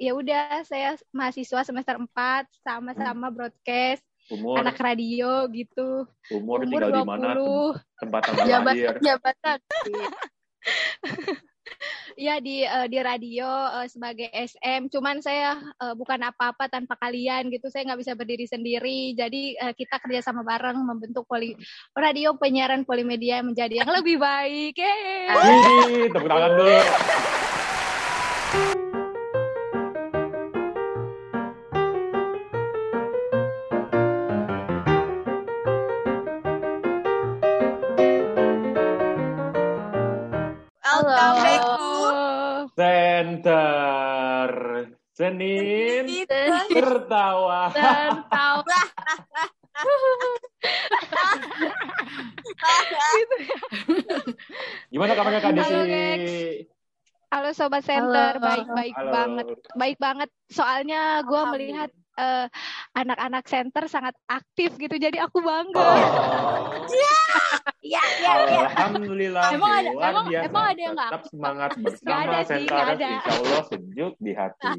ya udah saya mahasiswa semester 4 sama-sama broadcast Umur, anak radio gitu. umur, Umur tinggal di mana, 20. tempat tanggal lahir. Jabatan, jabatan. Iya di eh, di radio eh, sebagai SM. Cuman saya eh, bukan apa-apa tanpa kalian gitu. Saya nggak bisa berdiri sendiri. Jadi eh, kita kerjasama bareng membentuk poli radio penyiaran polimedia menjadi yang lebih baik. Yeay. Tepuk tangan dulu. Senin tertawa. dan tahu Gimana kabarnya Kak Desi? Halo, sobat center, baik-baik banget, baik banget. Soalnya gue melihat eh, anak-anak center sangat aktif gitu, jadi aku bangga. Oh, Iya, iya, iya. Alhamdulillah. Emang ada- luar emang- biasa. emang ada yang nggak Tetap aktif, semangat bersama ada sih, Center. nggak ada. Insya Allah sejuk di hati.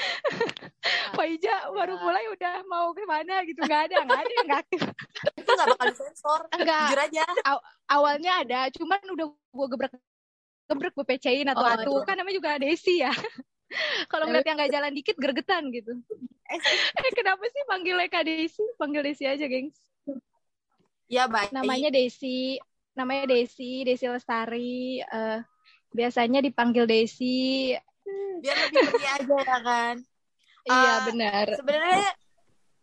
Pak Ija baru mulai udah mau ke mana gitu, nggak ada, nggak ada yang nggak aktif. itu nggak bakal disensor. Enggak, Jujur aja. awalnya ada, cuman udah gue gebrek gebrek gue pecein atau Oh, atu iya. kan namanya juga Desi ya. Kalau ngeliat yang nggak jalan dikit gergetan gitu. Eh kenapa sih panggilnya Kak Desi? Panggil Desi aja, gengs. Ya baik. namanya Desi namanya Desi Desi Lestari eh, biasanya dipanggil Desi biar lebih meriah aja ya kan. iya Ah, benar Sebenarnya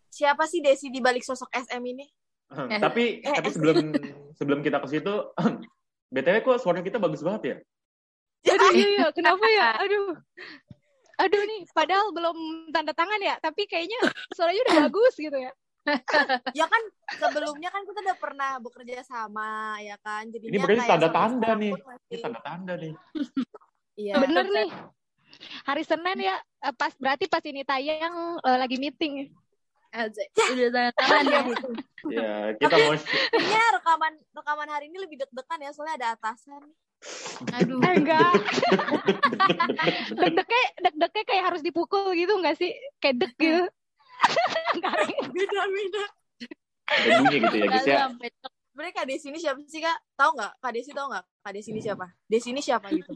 siapa sih Desi di balik sosok SM ini? tapi eh, tapi sebelum sebelum kita ke situ, btw kok suara kita bagus banget ya? aduh iya, iya kenapa ya aduh aduh nih padahal belum tanda tangan ya tapi kayaknya suaranya udah bagus gitu ya ya kan sebelumnya kan kita udah pernah bekerja sama ya kan. Jadinya Ini berarti tanda-tanda nih. masih- Ini tanda-tanda nih. Iya. bener nih hari Senin ya eh, pas berarti pas ini tayang eh, lagi meeting Udah tanda tangan ya. Ya, kita mau Kayaknya rekaman rekaman hari ini lebih deg-degan ya soalnya ada atasan. Aduh. Eh, enggak deg-deknya deg-deknya kayak harus dipukul gitu nggak sih kayak deg gitu Garing. Beda-beda. ada bunyi gitu ya, guys ya. Sebenarnya Kak Desi ini siapa sih Kak? Tahu nggak? Kak Desi tahu nggak? Kak Desi ini siapa? Desi ini siapa gitu?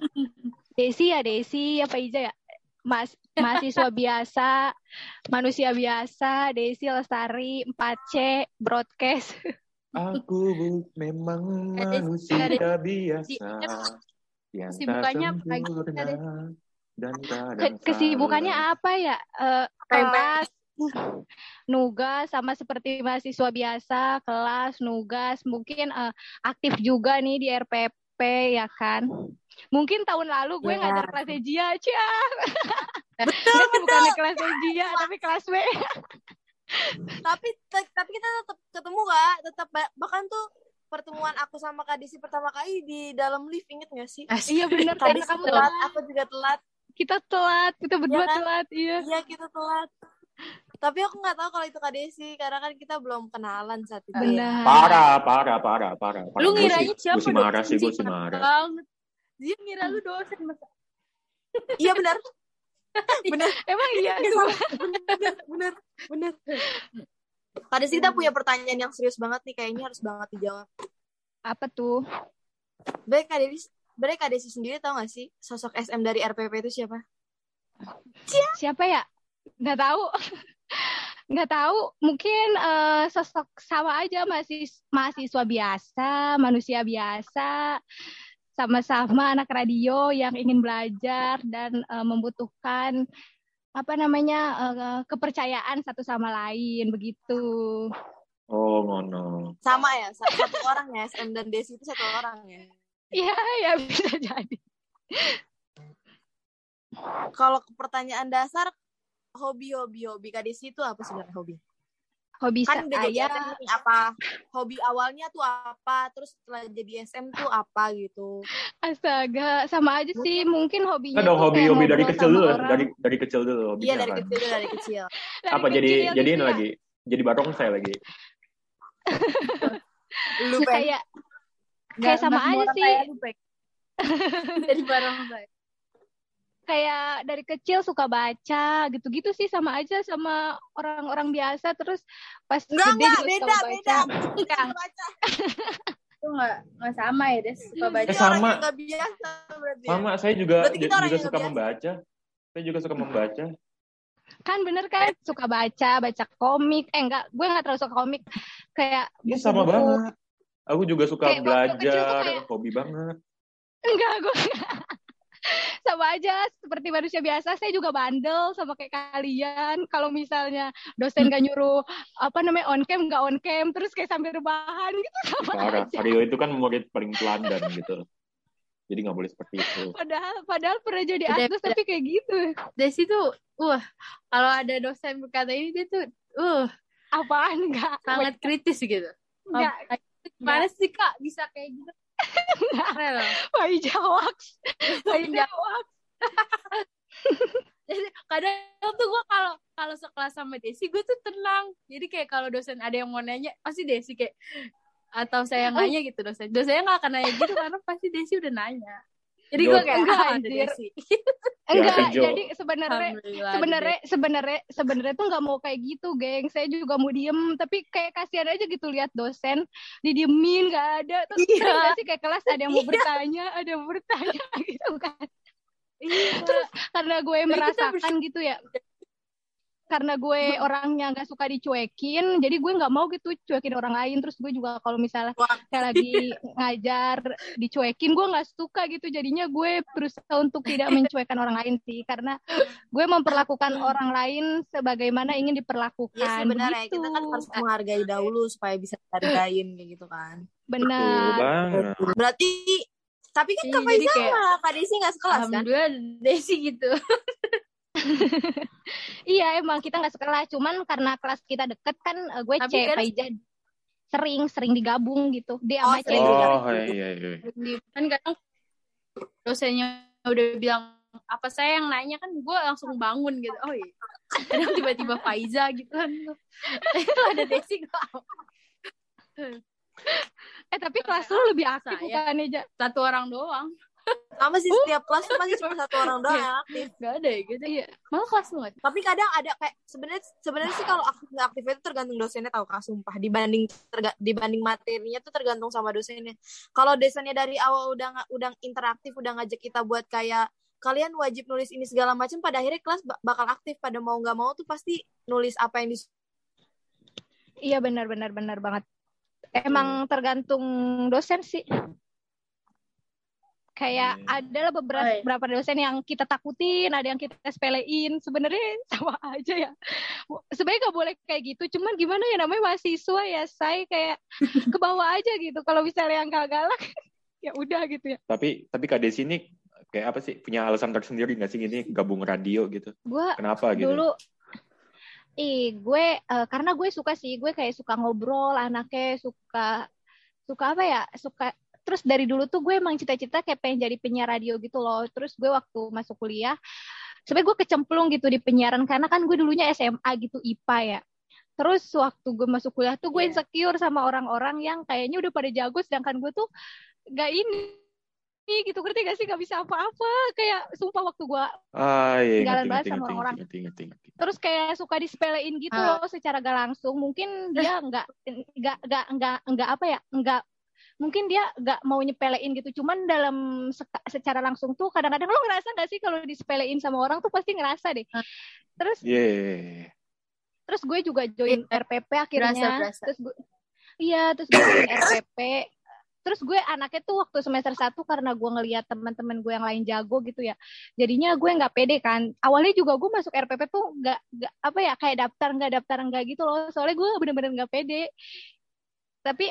Desi ya Desi apa Ija ya Mas mahasiswa biasa manusia biasa Desi Lestari 4C broadcast Aku memang Ada- manusia ada- biasa yang kesibukannya sempurna dan kadang kesibukannya salah. apa ya? Eh, kelas nugas sama seperti mahasiswa biasa kelas nugas mungkin eh, aktif juga nih di RPP ya kan? Mungkin tahun lalu gue Ya. ngajar kelas Ejia cia. Betul, betul. bukannya kelas Ejia tapi kelas B tapi te- tapi kita tetap ketemu Kak. Tetap ba- bahkan tuh pertemuan aku sama Kak Desi pertama kali di dalam lift inget gak sih? iya bener Kak Desi kamu telat, aku juga telat. kita telat kita berdua kan? telat iya Iya kita telat. Tapi aku nggak tahu kalau itu Kak Desi karena kan kita belum kenalan saat itu. ya. benar Parah, parah, parah, parah. parah. Lu ngiranya siapa? Gue sih marah sih, gue sih marah. Dia ngira lu dosen masa. Iya benar. benar. emang iya salah. benar, benar, benar. Kak Desi kita punya pertanyaan yang serius banget nih kayaknya harus banget dijawab. apa tuh Baik Kak Kak Desi sendiri tahu gak sih sosok SM dari RPP itu siapa? siapa ya nggak tahu nggak tahu mungkin eh, sosok sama aja masih mahasiswa biasa manusia biasa sama-sama anak radio yang ingin belajar dan eh, membutuhkan apa namanya eh, kepercayaan satu sama lain begitu Oh, ngono. Sama ya, sa- satu orang ya SM dan Desi itu satu orang ya. Iya ya bisa jadi Kalau pertanyaan dasar hobi hobi hobi Kak Desi itu apa sebenarnya hobi? Hobi Kan jadi saya nih, apa? Hobi awalnya tuh apa? Terus setelah jadi SM tuh apa gitu? astaga sama aja sih mungkin hobinya Kan dong tuh kayak hobi-hobi dari kecil dulu, orang. dari dari kecil dulu hobinya Iya dari kan. kecil dari kecil. Dari Apa jadi kecil jadi ini gitu ya. lagi? Jadi barongsai lagi. Lu kayak kayak sama aja sih Jadi bareng saya. Kayak dari kecil suka baca gitu-gitu sih sama aja sama orang-orang biasa terus pas Enggak, gede enggak, beda, suka beda. baca. Suka baca. Itu nggak nggak sama ya Des suka baca. Eh, Ini orang sama. yang biasa berarti. ya. Sama, saya juga Berarti juga suka biasa. membaca. Saya juga suka membaca. kan bener kan suka baca baca komik eh enggak gue nggak terlalu suka komik kayak Iya sama buku-buku. banget. Aku juga suka Kayak belajar, kayak- hobi banget. enggak gue sama aja seperti manusia biasa saya juga bandel sama kayak kalian kalau misalnya dosen gak nyuruh apa namanya on cam nggak on cam terus kayak sambil rebahan gitu sama Parah. aja Aryo itu kan murid paling teladan gitu. Jadi nggak boleh seperti itu. padahal padahal pernah jadi udah. tapi kayak gitu Desi tuh, uh, kalau ada dosen berkata ini dia tuh, uh, apaan enggak sangat kritis gitu. enggak Gimana sih kak bisa kayak gitu? Wai jawaks Wai jawaks Jadi kadang tuh gue kalau kalau sekelas sama Desi gue tuh tenang. Jadi kayak kalau dosen ada yang mau nanya pasti Desi kayak atau saya yang nanya gitu dosen. Dosennya nggak akan nanya gitu karena pasti Desi udah nanya. Jadi gue kayak Enggak, ah, anjir. Enggak jadi sebenarnya sebenarnya sebenarnya sebenarnya tuh nggak mau kayak gitu geng. Saya juga mau diem. Tapi kayak kasihan aja gitu lihat dosen didiemin nggak ada. Terus Iya. sih kayak kelas ada yang mau Iya. bertanya ada yang mau bertanya gitu kan. Iya. karena gue kita merasakan gitu ya karena gue orangnya nggak suka dicuekin jadi gue nggak mau gitu cuekin orang lain terus gue juga kalau misalnya Wah. kayak lagi ngajar dicuekin gue nggak suka gitu jadinya gue berusaha untuk tidak mencuekan orang lain sih karena gue memperlakukan orang lain sebagaimana ingin diperlakukan Iya benar ya. begitu. Kita kan harus menghargai dahulu supaya bisa dihargain kayak gitu kan. Betul benar banget. Berarti tapi kan Iya, Kak kayak- sama Kak Desi nggak sekelas kan? Alhamdulillah Desi gitu. iya emang kita nggak sekelas. Cuman karena kelas kita deket kan eh, gue Tapi C kan- Faiza sering sering digabung gitu. Dia Oh, sama C sering. Juga. Oh, iya, iya. Di- kan kadang dosennya udah bilang apa saya yang nanya? Kan gue langsung bangun gitu. Oh iya. Kadang tiba-tiba Faiza gitu kan. Itu ada Desi eh tapi kelas lu lebih aktif Saya. bukannya Ja? satu orang doang Sama sih setiap kelas tuh pasti cuma satu orang doang yang aktif. gak ada ya gitu iya malah kelas nggak Tapi kadang ada kayak sebenarnya sebenarnya sih kalau aktif nggak aktif itu tergantung dosennya tahu kak sumpah dibanding terga, dibanding materinya tuh tergantung sama dosennya. Kalau dosennya dari awal udah udah interaktif udah ngajak kita buat kayak kalian wajib nulis ini segala macam pada akhirnya kelas ba- bakal aktif pada mau nggak mau tuh pasti nulis apa yang dis Iya benar benar benar banget. Emang tergantung dosen sih. Kayak Hmm. adalah beberapa Oh, iya. beberapa dosen yang kita takutin, ada yang kita sepelein. Sebenarnya sama aja ya. Sebenarnya nggak boleh kayak gitu. Cuman gimana ya namanya mahasiswa ya, saya kayak ke bawah aja gitu. Kalau misalnya yang galak ya udah gitu ya. Tapi tapi Kak Desi ini kayak apa sih? Punya alasan tersendiri nggak sih ini gabung radio gitu? Gue Kenapa gitu? dulu ih gue eh, karena gue suka sih gue kayak suka ngobrol anaknya suka suka apa ya suka terus dari dulu tuh gue emang cita-cita kayak pengen jadi penyiar radio gitu loh terus gue waktu masuk kuliah sebenarnya gue kecemplung gitu di penyiaran karena kan gue dulunya SMA gitu IPA ya terus waktu gue masuk kuliah tuh gue Iya. insecure sama orang-orang yang kayaknya udah pada jago sedangkan gue tuh gak ini gitu ngerti gak sih gak bisa apa-apa kayak sumpah waktu gue Ah, iya, Jalan banget sama ngerti, orang. ngerti, ngerti, ngerti. terus kayak suka disepelein gitu Ah. loh secara gak langsung mungkin dia nggak nggak nggak nggak nggak apa ya nggak mungkin dia nggak mau nyepelein gitu. Cuman dalam secara langsung tuh kadang-kadang lo ngerasa nggak sih kalau disepelein sama orang tuh pasti ngerasa deh. Terus Iya, iya, iya. terus gue juga join. RPP akhirnya Berasa, berasa. terus gue iya terus gue join RPP terus gue anaknya tuh waktu semester satu karena gue ngeliat teman-teman gue yang lain jago gitu ya jadinya gue nggak pede kan. Awalnya juga gue masuk RPP tuh nggak nggak apa ya kayak daftar nggak daftar nggak gitu loh. Soalnya gue bener-bener nggak pede. Tapi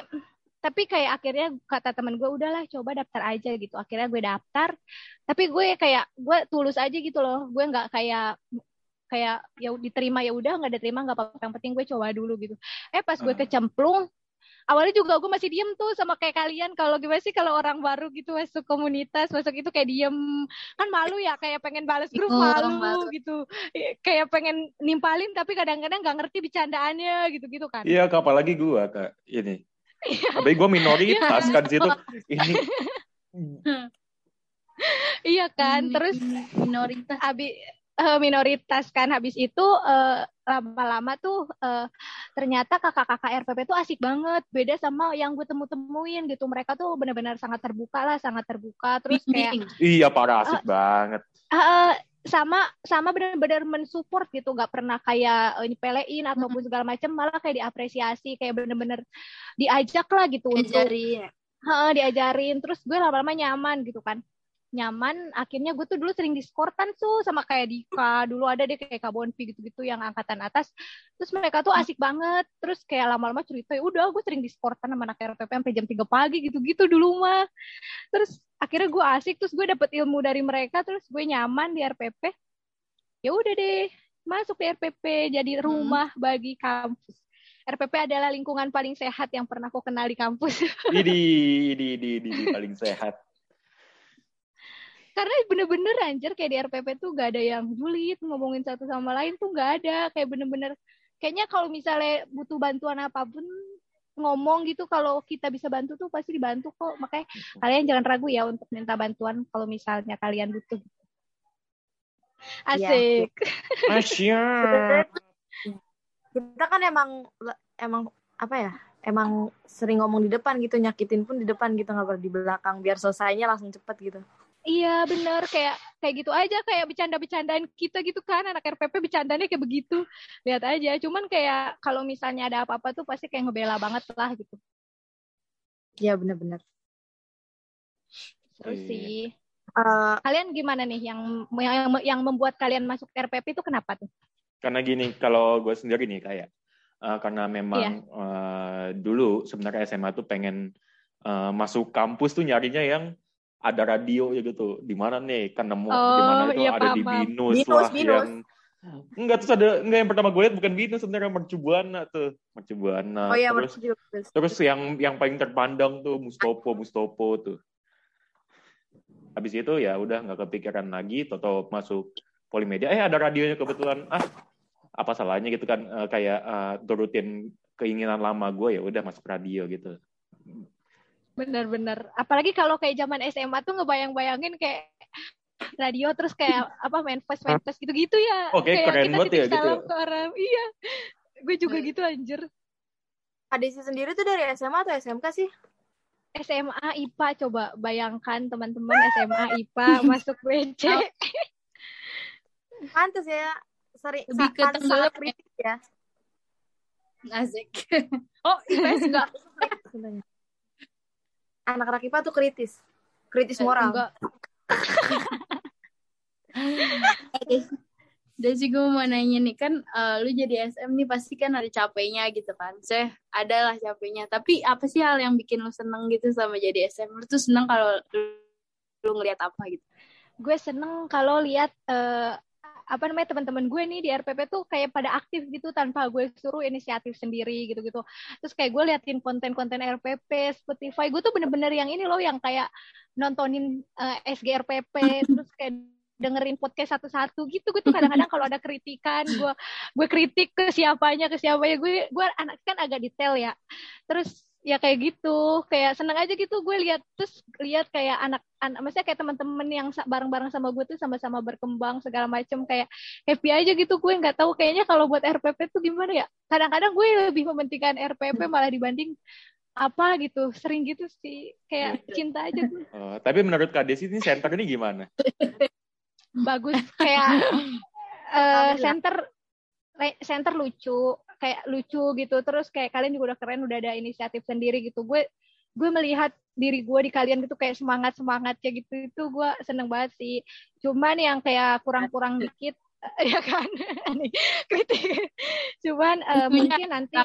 tapi kayak akhirnya kata teman gue udahlah coba daftar aja gitu akhirnya gue daftar tapi gue kayak gue tulus aja gitu loh gue nggak kayak kayak ya diterima ya udah nggak diterima nggak apa-apa yang penting gue coba dulu gitu eh pas gue Ah. kecemplung awalnya juga gue masih diem tuh sama kayak kalian kalau gimana sih kalau orang baru gitu masuk komunitas masuk itu kayak diem kan malu ya kayak pengen balas grup malu malu. gitu kayak pengen nimpalin tapi kadang-kadang nggak ngerti bercandaannya gitu-gitu kan Iya, apalagi gua Kak. Ini. Tapi gua minoritas kan? di situ. Ini iya kan terus minoritas. habis eh, minoritas kan. Habis itu eh, lama-lama tuh eh, ternyata kakak-kakak RPP tuh asik banget. Beda sama yang gue temu-temuin gitu. Mereka tuh benar-benar sangat terbuka lah sangat terbuka. Terus kayak. Iya parah asik banget. eh, sama sama benar-benar mensupport gitu. Nggak pernah kayak eh, nyepelein ataupun segala macam malah kayak diapresiasi kayak benar-benar diajak lah gitu untuk ya. Heeh, diajarin. Terus gue lama-lama nyaman gitu kan nyaman akhirnya gue tuh dulu sering diskortan tuh sama kayak Dika. Dulu ada deh kayak Kak Bonfi gitu-gitu yang angkatan atas. Terus mereka tuh asik banget. Terus kayak lama-lama cerita ya udah gue sering diskortan sama anak RPP sampai jam 3 pagi gitu-gitu dulu mah. Terus akhirnya gue asik terus gue dapet ilmu dari mereka terus gue nyaman di RPP ya udah deh masuk di RPP jadi rumah bagi kampus. RPP adalah lingkungan paling sehat yang pernah aku kenal di kampus. Ini, ini, ini, ini paling sehat. Karena bener-bener anjir kayak di RPP tuh gak ada yang julid ngomongin satu sama lain tuh gak ada. Kayak bener-bener kayaknya kalau misalnya butuh bantuan apa pun ngomong gitu kalau kita bisa bantu tuh pasti dibantu kok. Makanya kalian jangan ragu ya untuk minta bantuan kalau misalnya kalian butuh. Asik. Asyik. kita kan emang emang apa ya emang sering ngomong di depan gitu nyakitin pun di depan gitu nggak di belakang biar selesainya langsung cepet gitu iya bener. Kayak kayak gitu aja kayak bercanda-bercandaan kita gitu kan. Anak RPP bercandanya kayak begitu. Lihat aja. Cuman kayak kalau misalnya ada apa-apa tuh pasti kayak ngebela banget lah gitu. Iya benar-benar terus Iya. sih. Eh, kalian gimana nih? Yang yang yang membuat kalian masuk RPP itu kenapa tuh? Karena gini, kalau gue sendiri nih kayak, eh, karena memang eh, dulu sebenarnya SMA tuh pengen eh, masuk kampus tuh nyarinya yang ada radio ya gitu. Di mana nih? Kan nemu Oh, di mana itu iya, ada di paham. Binus, Binus, lah Binus. yang Enggak, terus ada enggak yang pertama gue lihat bukan Binus sebenarnya Mercubuana tuh. Mercubuana. oh iya terus bagus. terus yang yang paling terpandang tuh Mustopo, Mustopo tuh. Habis itu ya udah nggak kepikiran lagi, toto masuk Polimedia. Eh ada radionya kebetulan. Ah apa salahnya gitu kan eh, kayak eh, turutin keinginan lama gue ya udah masuk radio gitu. Bener-bener. Apalagi kalau kayak zaman SMA tuh ngebayang-bayangin kayak radio terus kayak apa main fest main fest gitu-gitu ya. Oke, kayak keren kita banget ya, gitu salam ya. ke orang. Iya. Gue juga gitu anjir. Adesi sendiri tuh dari SMA atau SMK sih SMA IPA coba bayangkan teman-teman SMA IPA masuk WC. pantes ya sering Lebih ke tenggelam ya. kritis ya Asik. oh, IPS enggak. anak-anak IPA tuh kritis kritis Eh, moral Enggak. Dan sih gue mau nanya nih kan eh, lu jadi SM nih pasti kan ada capeknya gitu kan. Saya adalah capeknya. Tapi apa sih hal yang bikin lu seneng gitu sama jadi SM? Lu tuh seneng kalau lu, lu ngeliat apa gitu? gue seneng kalau lihat eh, apa namanya teman-teman gue nih di RPP tuh kayak pada aktif gitu tanpa gue suruh inisiatif sendiri gitu-gitu. Terus kayak gue liatin konten-konten RPP, Spotify, gue tuh bener-bener yang ini loh yang kayak nontonin eh, SG RPP terus kayak dengerin podcast satu-satu gitu. Gue tuh kadang-kadang kalau ada kritikan gue gue kritik ke siapanya ke siapanya. Gue gue anak kan agak detail ya. Terus ya kayak gitu. Kayak seneng aja gitu gue lihat. Terus lihat kayak anak anak maksudnya kayak teman-teman yang bareng-bareng sama gue tuh sama-sama berkembang segala macem. Kayak happy aja gitu gue. Nggak tahu kayaknya kalau buat RPP tuh gimana ya. Kadang-kadang gue lebih mementingkan RPP malah dibanding apa gitu. Sering gitu sih. Kayak cinta aja gue. Eh, tapi menurut Kak Desi ini center ini gimana? bagus. Kayak eh center center lucu kayak lucu gitu. Terus kayak kalian juga udah keren udah ada inisiatif sendiri gitu. Gue gue melihat diri gue di kalian gitu kayak semangat semangatnya gitu. Itu gue seneng banget sih. Cuman yang kayak kurang-kurang dikit ya kan? Nih, kritik. Cuman eh, mungkin nanti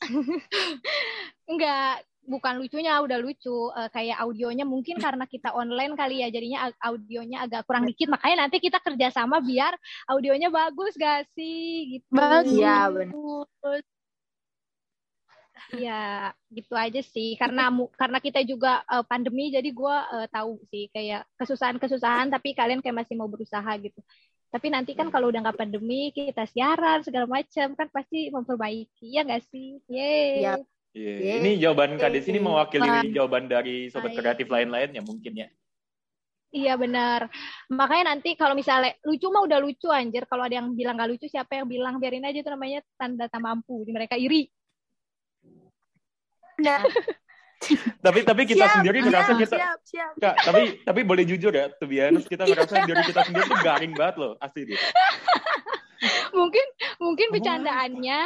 enggak bukan lucunya udah lucu Eh, kayak audionya mungkin karena kita online kali ya jadinya audionya agak kurang dikit makanya nanti kita kerjasama biar audionya bagus gak sih gitu Bagus. Iya, benar. Iya, gitu aja sih. Karena karena kita juga eh, pandemi, jadi gue tahu sih kayak kesusahan-kesusahan, tapi kalian kayak masih mau berusaha gitu. Tapi nanti kan kalau udah nggak pandemi, kita siaran segala macam kan pasti memperbaiki, ya nggak sih? Yeay. Iya. Iya. Yeay. Ini jawaban Kak Desi ini mewakili Bang. jawaban dari sobat Baik. kreatif lain-lainnya mungkin ya. Iya benar. Makanya nanti kalau misalnya lucu mah udah lucu anjir. Kalau ada yang bilang gak lucu, siapa yang bilang biarin aja itu namanya tanda tak mampu. Jadi mereka iri. Nah, Tapi tapi kita siap, sendiri siap, ngerasa kita siap, siap. Kak, tapi tapi boleh jujur ya, to be honest, kita ngerasa diri kita sendiri tuh garing banget loh, asli deh. mungkin mungkin bercandaannya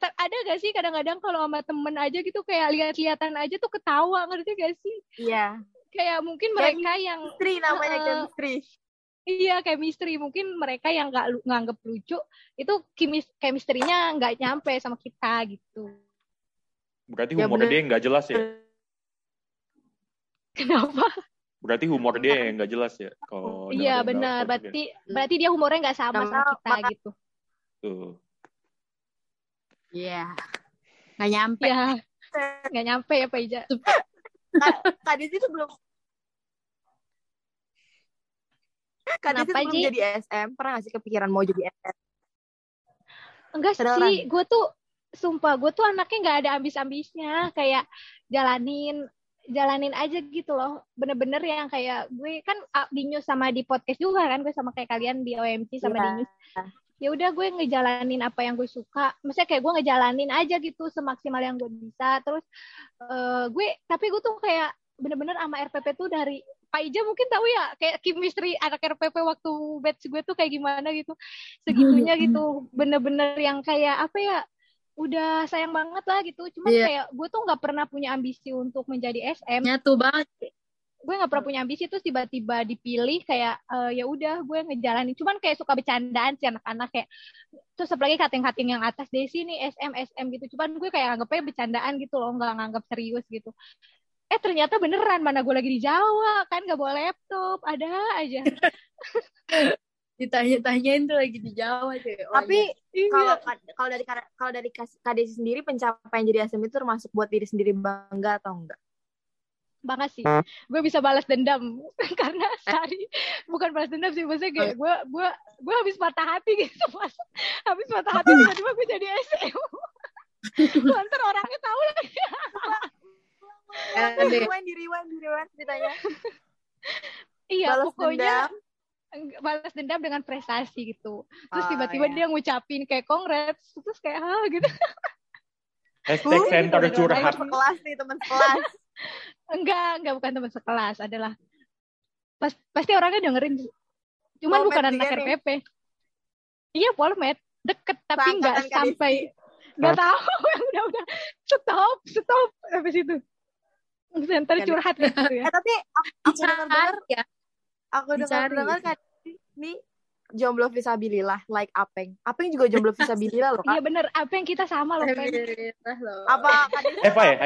ada gak sih kadang-kadang kalau sama temen aja gitu kayak lihat-lihatan aja tuh ketawa ngerti gak sih? Iya. Kayak mungkin Kayak mereka yang Chemistry namanya Heeh. chemistry. iya chemistry mungkin mereka yang nggak lu- nganggep lucu itu kimis chemistry-nya nggak nyampe sama kita gitu. Berarti Ya, humor bener. dia nggak jelas ya. Kenapa? Berarti humor dia yang nggak jelas ya. Kalau iya benar. Berarti berarti dia humornya nggak sama sama Sama- kita gitu. dia. Tuh. Iya. Nggak nyampe. Ya nggak nyampe ya Pak Ija. Kak Desi tuh belum Kak Desi tuh belum Ji? jadi SM. Pernah gak sih kepikiran mau jadi SM? Enggak sih, gue tuh sumpah gue tuh anaknya nggak ada ambis-ambisnya kayak jalanin jalanin aja gitu loh bener-bener yang kayak gue kan ah, di news sama di podcast juga kan gue sama kayak kalian di OMC sama Iya. di news ya udah gue ngejalanin apa yang gue suka. Maksudnya kayak gue ngejalanin aja gitu semaksimal yang gue bisa. Terus eh, gue tapi gue tuh kayak bener-bener sama RPP tuh dari Pak Ija mungkin tahu ya kayak chemistry anak RPP waktu batch gue tuh kayak gimana gitu. Segitunya gitu. Bener-bener yang kayak apa ya udah sayang banget lah gitu. Cuman Iya. kayak gue tuh nggak pernah punya ambisi untuk menjadi SM Nyatu banget. Gue nggak pernah punya ambisi terus tiba-tiba dipilih kayak eh, ya udah gue ngejalanin cuman kayak suka bercandaan sih anak-anak kayak terus apalagi kating-kating yang atas Desi nih SM SM gitu cuman gue kayak anggapnya bercandaan gitu loh nggak nganggap serius gitu eh ternyata beneran mana gue lagi di Jawa kan nggak bawa laptop ada aja Ditanya-tanyain tuh lagi di Jawa cuy. Oh, Tapi iya. kalau kalau dari kalau dari sendiri pencapaian jadi SM itu termasuk buat diri sendiri bangga atau enggak? Banget sih gue bisa balas dendam karena sehari bukan balas dendam sih maksudnya kayak gue gue gue habis patah hati gitu pas habis patah hati tiba-tiba gue jadi SM Lantar orangnya tahu lagi Eh, di deh. rewind, di rewind, di rewind ceritanya. iya Balas pokoknya dendam. balas dendam dengan prestasi gitu terus Oh, tiba-tiba iya. dia ngucapin kayak congrats terus kayak ah gitu Hashtag Uh, center curhat. Teman sekelas nih, teman sekelas. Enggak enggak bukan teman sekelas adalah pas pasti orangnya dengerin cuman Polmed bukan anak nih. RPP iya polmed deket tapi Seangkatan nggak Kak Desi. sampai nggak tahu udah udah stop stop habis itu Desi. curhat gitu ya Eh tapi aku, dengar-dengar, ya. aku dengar-dengar kan ini jomblo visabilillah like Apeng. Apeng juga jomblo visabilillah loh, iya Kak. bener apa yang kita sama loh Pen loh. Apa Kak Desi? High five,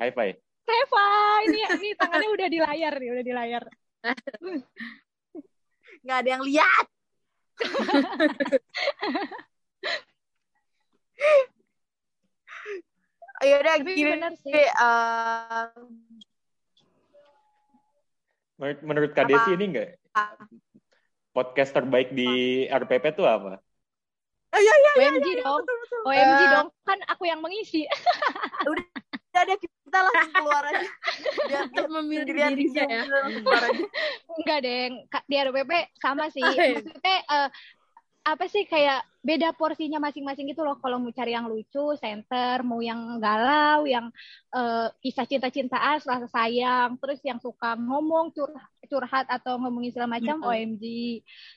high five, Reva ini ini tangannya udah di layar nih udah di layar Nggak ada yang lihat. Ayo udah Tapi gini bener sih. eh, Menurut, menurut Kak Desi ini enggak podcast terbaik di RPP tuh apa? oh iya iya OMG dong betul betul. OMG Eh, dong kan aku yang mengisi Udah ada kita langsung keluar aja. Biar Untuk memilih sendirian di dirinya Zoom, ya. aja. Enggak deh, di RPP sama sih. Oh, iya. Maksudnya eh, apa sih kayak beda porsinya masing-masing gitu loh. Kalau mau cari yang lucu, center, mau yang galau, yang eh, kisah cinta-cintaan, rasa sayang, terus yang suka ngomong curhat, curhat atau ngomongin segala macam Hmm. OMG.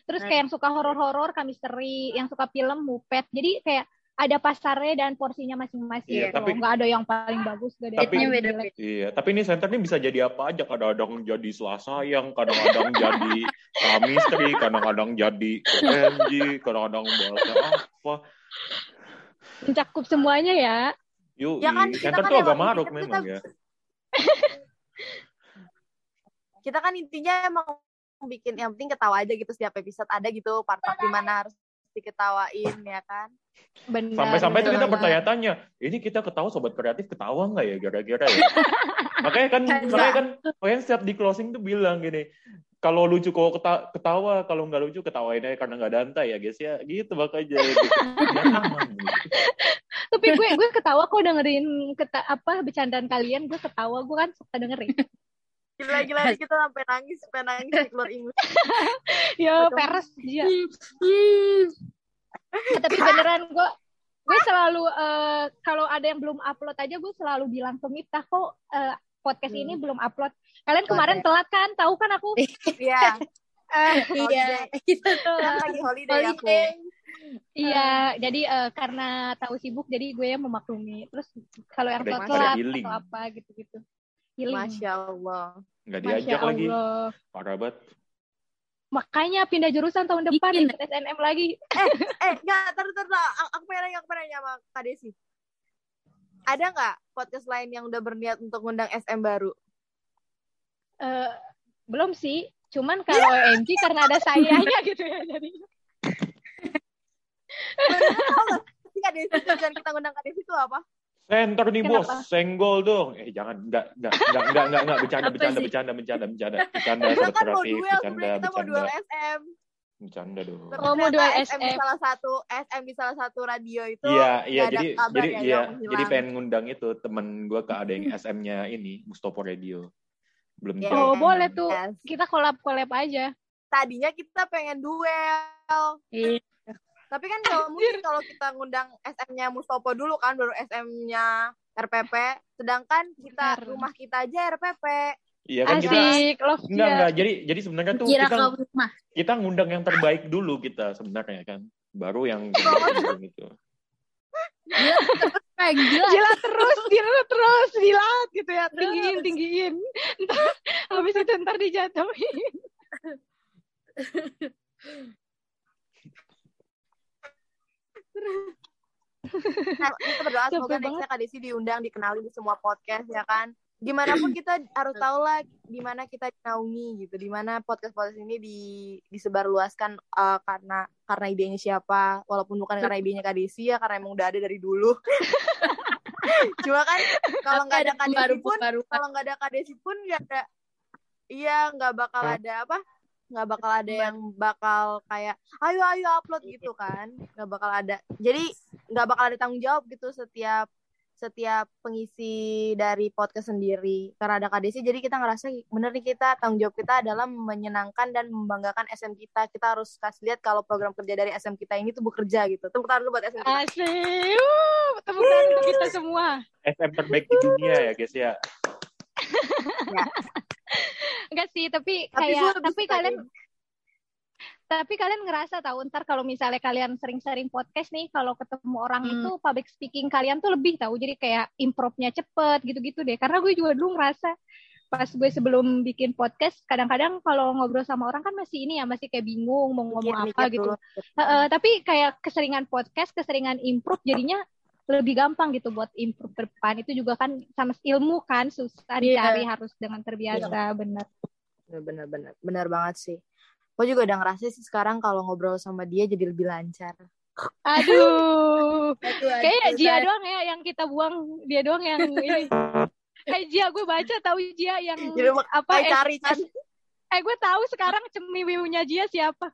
Terus kayak yang suka horor-horor, misteri, yang suka film, mupet. Jadi kayak ada pasarnya dan porsinya masing-masing Iya, gitu tapi-. Nggak ada yang paling bagus, ada Tapi- yang jelek. Iya, tapi ini center ini bisa jadi apa aja. Kadang-kadang jadi selasa yang, kadang-kadang jadi chemistry, kadang-kadang jadi OMG, kadang-kadang bahasa apa. Mencakup semuanya ya. Yuk, Ya kan, kita center kan tuh agak maruk kita- memang ya. Kita kan intinya emang bikin yang penting ketawa aja gitu setiap episode ada gitu part-part di mana harus diketawain ya kan. Benar. Sampai-sampai itu kita bertanya-tanya, ini kita ketawa sobat kreatif ketawa nggak ya kira-kira ya? makanya kan, makanya kan, makanya setiap di closing tuh bilang gini, kalau lucu kok keta- ketawa, kalau nggak lucu ketawain aja karena nggak danta ya guys ya, gitu makanya. Gitu. Aman, gitu. tapi gue gue ketawa kok dengerin keta apa bercandaan kalian gue ketawa gue kan suka dengerin Gila-gila kita sampai nangis, sampai nangis di keluar ingus. Ya, Betul. peres dia. Eh, tapi beneran gue gue selalu eh, kalau ada yang belum upload aja gue selalu bilang ke Miftah kok eh, podcast Hmm. ini belum upload. Kalian kemarin telat kan? Tahu kan aku? Iya, Eh, Iya, kita tuh kan lagi holiday aku. holiday. iya, jadi eh, karena tahu sibuk jadi gue yang memaklumi. Terus kalau yang telat atau apa gitu-gitu. Healing. Masya Allah. Nggak Masya diajak lagi. Allah. Parah banget. Makanya pindah jurusan tahun depan Bikin. ikut SNM lagi. Eh, enggak, terus terus aku pengen nanya, aku pengen nanya sama Kak Desi. Ada nggak podcast lain yang udah berniat untuk ngundang SM baru? Eh, belum sih. Cuman kalau OMG karena ada sayanya gitu ya jadi. Kak Desi tujuan kita ngundang Kak Desi itu apa? Center nih bos, senggol dong. Eh jangan, enggak, enggak, enggak, enggak, enggak, enggak, bercanda, bercanda, bercanda, bercanda, bercanda, bercanda, Kita sobat kan mau duel, bercanda, kita mau duel bercanda, SM. bercanda dong. Oh, mau duel Ternyata SM. di salah satu SM di salah satu radio itu. Iya, iya, jadi, jadi, ya, iya, jadi pengen ngundang itu temen gue ke ada yang SM-nya ini, Mustopo Radio. Belum Iya. tahu. Oh, boleh tuh. Yes. Kita collab-collab aja. Tadinya kita pengen duel. Iya. Tapi kan kalau mungkin kalau kita ngundang SM-nya Mustopo dulu kan, baru SM-nya RPP. Sedangkan kita Benar. rumah kita aja RPP. Iya kan kita, Asik, love enggak, ya. enggak, jadi, jadi sebenarnya tuh Kira kita, kita ngundang yang terbaik dulu kita sebenarnya kan. Baru yang gitu. Gila. Gila terus, gila terus, jilat gitu ya. Tinggiin, tinggiin. Ntar, habis itu ntar dijatuhin. Nah, kita berdoa semoga nextnya Kak Desi diundang, dikenali di semua podcast ya kan. Gimana pun kita harus tahu lah gimana kita dinaungi gitu, di mana podcast-podcast ini di disebarluaskan eh, karena karena idenya siapa, walaupun bukan karena idenya Kak Desi ya, karena emang udah ada dari dulu. Cuma kan kalau nggak ada Kak Desi pun, kalau nggak ada Kak Desi pun nggak ada, iya nggak bakal ada apa, nggak bakal ada yang bakal kayak ayo ayo upload gitu kan, nggak bakal ada. Jadi nggak bakal ada tanggung jawab gitu setiap setiap pengisi dari podcast sendiri karena ada KDC jadi kita ngerasa bener nih kita tanggung jawab kita adalah menyenangkan dan membanggakan SM kita kita harus kasih lihat kalau program kerja dari SM kita ini tuh bekerja gitu tepuk tangan dulu buat SM kita Asik. Uh, tepuk tangan untuk kita semua. SM terbaik di dunia ya guys ya. Enggak sih, tapi tapi kayak tapi kalian tapi kalian ngerasa tahu ntar kalau misalnya kalian sering-sering podcast nih kalau ketemu orang Hmm. itu public speaking kalian tuh lebih tahu jadi kayak improvnya cepet gitu-gitu deh. Karena gue juga dulu ngerasa pas gue sebelum bikin podcast kadang-kadang kalau ngobrol sama orang kan masih ini ya masih kayak bingung mau ngomong mikir- apa mikir gitu. dulu. Heeh, tapi kayak keseringan podcast keseringan improve jadinya lebih gampang gitu buat improve ke depan. Itu juga kan sama ilmu kan susah Iya. dicari harus dengan terbiasa bener bener bener bener banget sih gue juga udah ngerasa sih sekarang kalau ngobrol sama dia jadi lebih lancar aduh Aduh, Kayaknya aduh, Jia saya- doang ya yang kita buang, dia doang yang ini. Eh Jia, gue baca tahu Jia yang jadi apa? Eh, cari kan eh gue tahu sekarang cemiwiunya Jia siapa?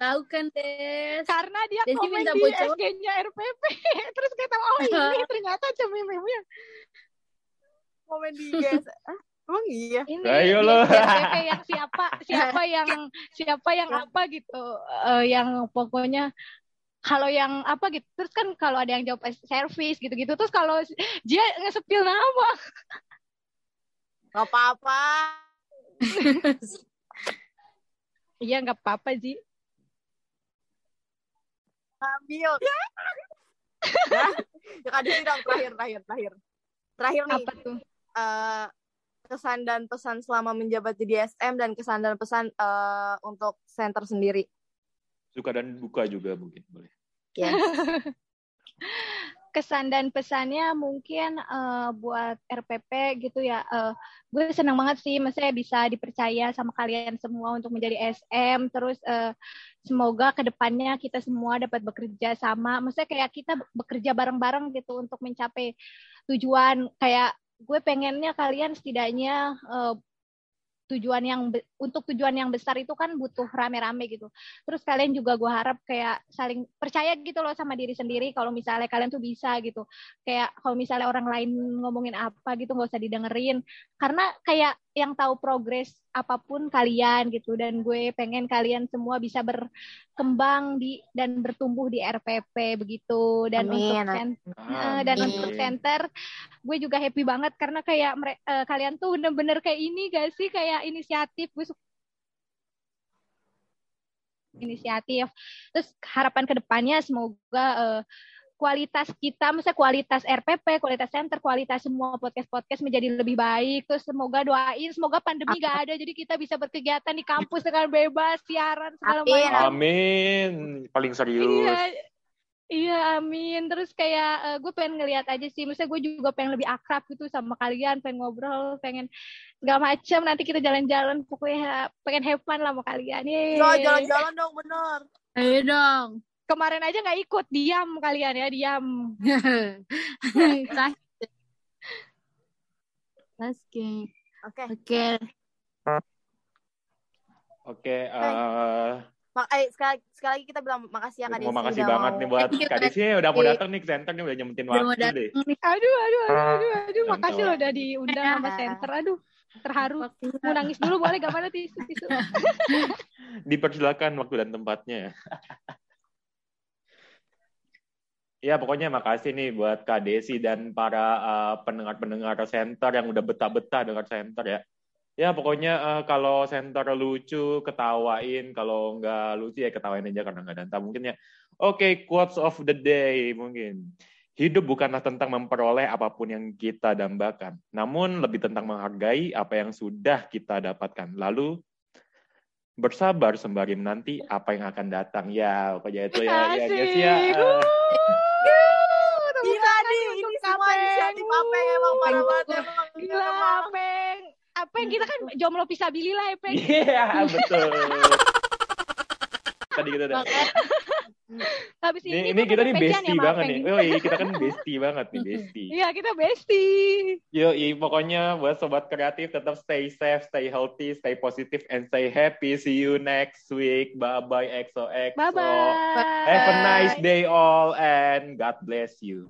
Tahu kan, Des. Karena dia Desi komen minta di. SG-nya RPP. Terus kita oh ini ternyata cemiwiunya komen di ah, emang iya? Ini Ayo di lo. Yang siapa siapa yang siapa yang apa gitu Eh, yang pokoknya kalau yang apa gitu terus kan kalau ada yang jawab service gitu-gitu terus kalau dia ngesepil nama. Nggak apa-apa. Iya nggak apa-apa Ji. Ambil. Ya. Ya kak Desi dong terakhir terakhir terakhir. Terakhir nih. Apa tuh? Eh, kesan dan pesan selama menjabat di SM dan kesan dan pesan eh, untuk center sendiri Suka dan buka juga mungkin boleh. ya kesan dan pesannya mungkin eh, buat RPP gitu ya. eh, gue senang banget sih, maksudnya bisa dipercaya sama kalian semua untuk menjadi SM. Terus eh, semoga ke depannya kita semua dapat bekerja sama. Maksudnya kayak kita bekerja bareng-bareng gitu untuk mencapai tujuan. Kayak gue pengennya kalian setidaknya eh, tujuan yang be- untuk tujuan yang besar itu kan butuh rame-rame gitu. Terus kalian juga gue harap kayak saling percaya gitu loh sama diri sendiri kalau misalnya kalian tuh bisa gitu. Kayak kalau misalnya orang lain ngomongin apa gitu nggak usah didengerin karena kayak yang tahu progres apa pun kalian gitu dan gue pengen kalian semua bisa berkembang di dan bertumbuh di RPP begitu dan Amin. untuk sen- eh, dan Amin. untuk center gue juga happy banget karena kayak mere- eh, kalian tuh bener-bener kayak ini gak sih kayak inisiatif gue suka inisiatif terus harapan ke depannya semoga eh, kualitas kita, misalnya kualitas RPP, kualitas center, kualitas semua podcast-podcast menjadi lebih baik. Terus semoga doain, semoga pandemi gak ada, jadi kita bisa berkegiatan di kampus dengan bebas, siaran segala Amin. macam. Amin. Paling serius. Iya, iya amin. Terus kayak eh, gue pengen ngeliat aja sih, misalnya gue juga pengen lebih akrab gitu sama kalian, pengen ngobrol, pengen segala macem. Nanti kita jalan-jalan, pokoknya pengen have fun lah sama kalian. Yeay. Yo, jalan-jalan dong, bener. Ayo dong. Kemarin aja nggak ikut, diam kalian ya, diam. Oke. Oke. Oke. Oke, eh Mak- eh, sekali, sekali lagi kita bilang makasih ya Kak Desi makasih udah banget mau- nih buat Kak Desi ya udah mau datang nih ke center nih udah nyempetin waktu deh. Aduh, aduh, aduh, aduh, aduh. Makasih loh udah diundang sama center. Aduh, terharu. Mau nangis dulu boleh gak mana tisu, tisu. Dipersilakan waktu dan tempatnya. Ya pokoknya makasih nih buat Kak Desi dan para uh, pendengar-pendengar center yang udah betah-betah dengar center ya. Ya pokoknya uh, kalau center lucu ketawain, kalau nggak lucu ya ketawain aja karena nggak danta mungkin ya. Oke, quotes of the day mungkin. Hidup bukanlah tentang memperoleh apa pun yang kita dambakan, namun lebih tentang menghargai apa yang sudah kita dapatkan. Lalu bersabar sembari menanti apa yang akan datang. Ya, pokoknya itu ya, ya guys ya. Uh, Gila nih, ini semua inisiatif apa emang parah banget emang. Gila, Apeng. Apeng, kita kan jomblo pisabilillah, Apeng. Iya, betul. Tadi kita udah. Habis ini, Ini, kita nih pakai bestie ya, banget nih. Oh iya, kita kan bestie banget nih, bestie. Iya, kita bestie. Yo, pokoknya buat sobat kreatif tetap stay safe, stay healthy, stay positive, and stay happy. See you next week. Bye bye, XOXO. Bye-bye. Have a nice day all, and God bless you.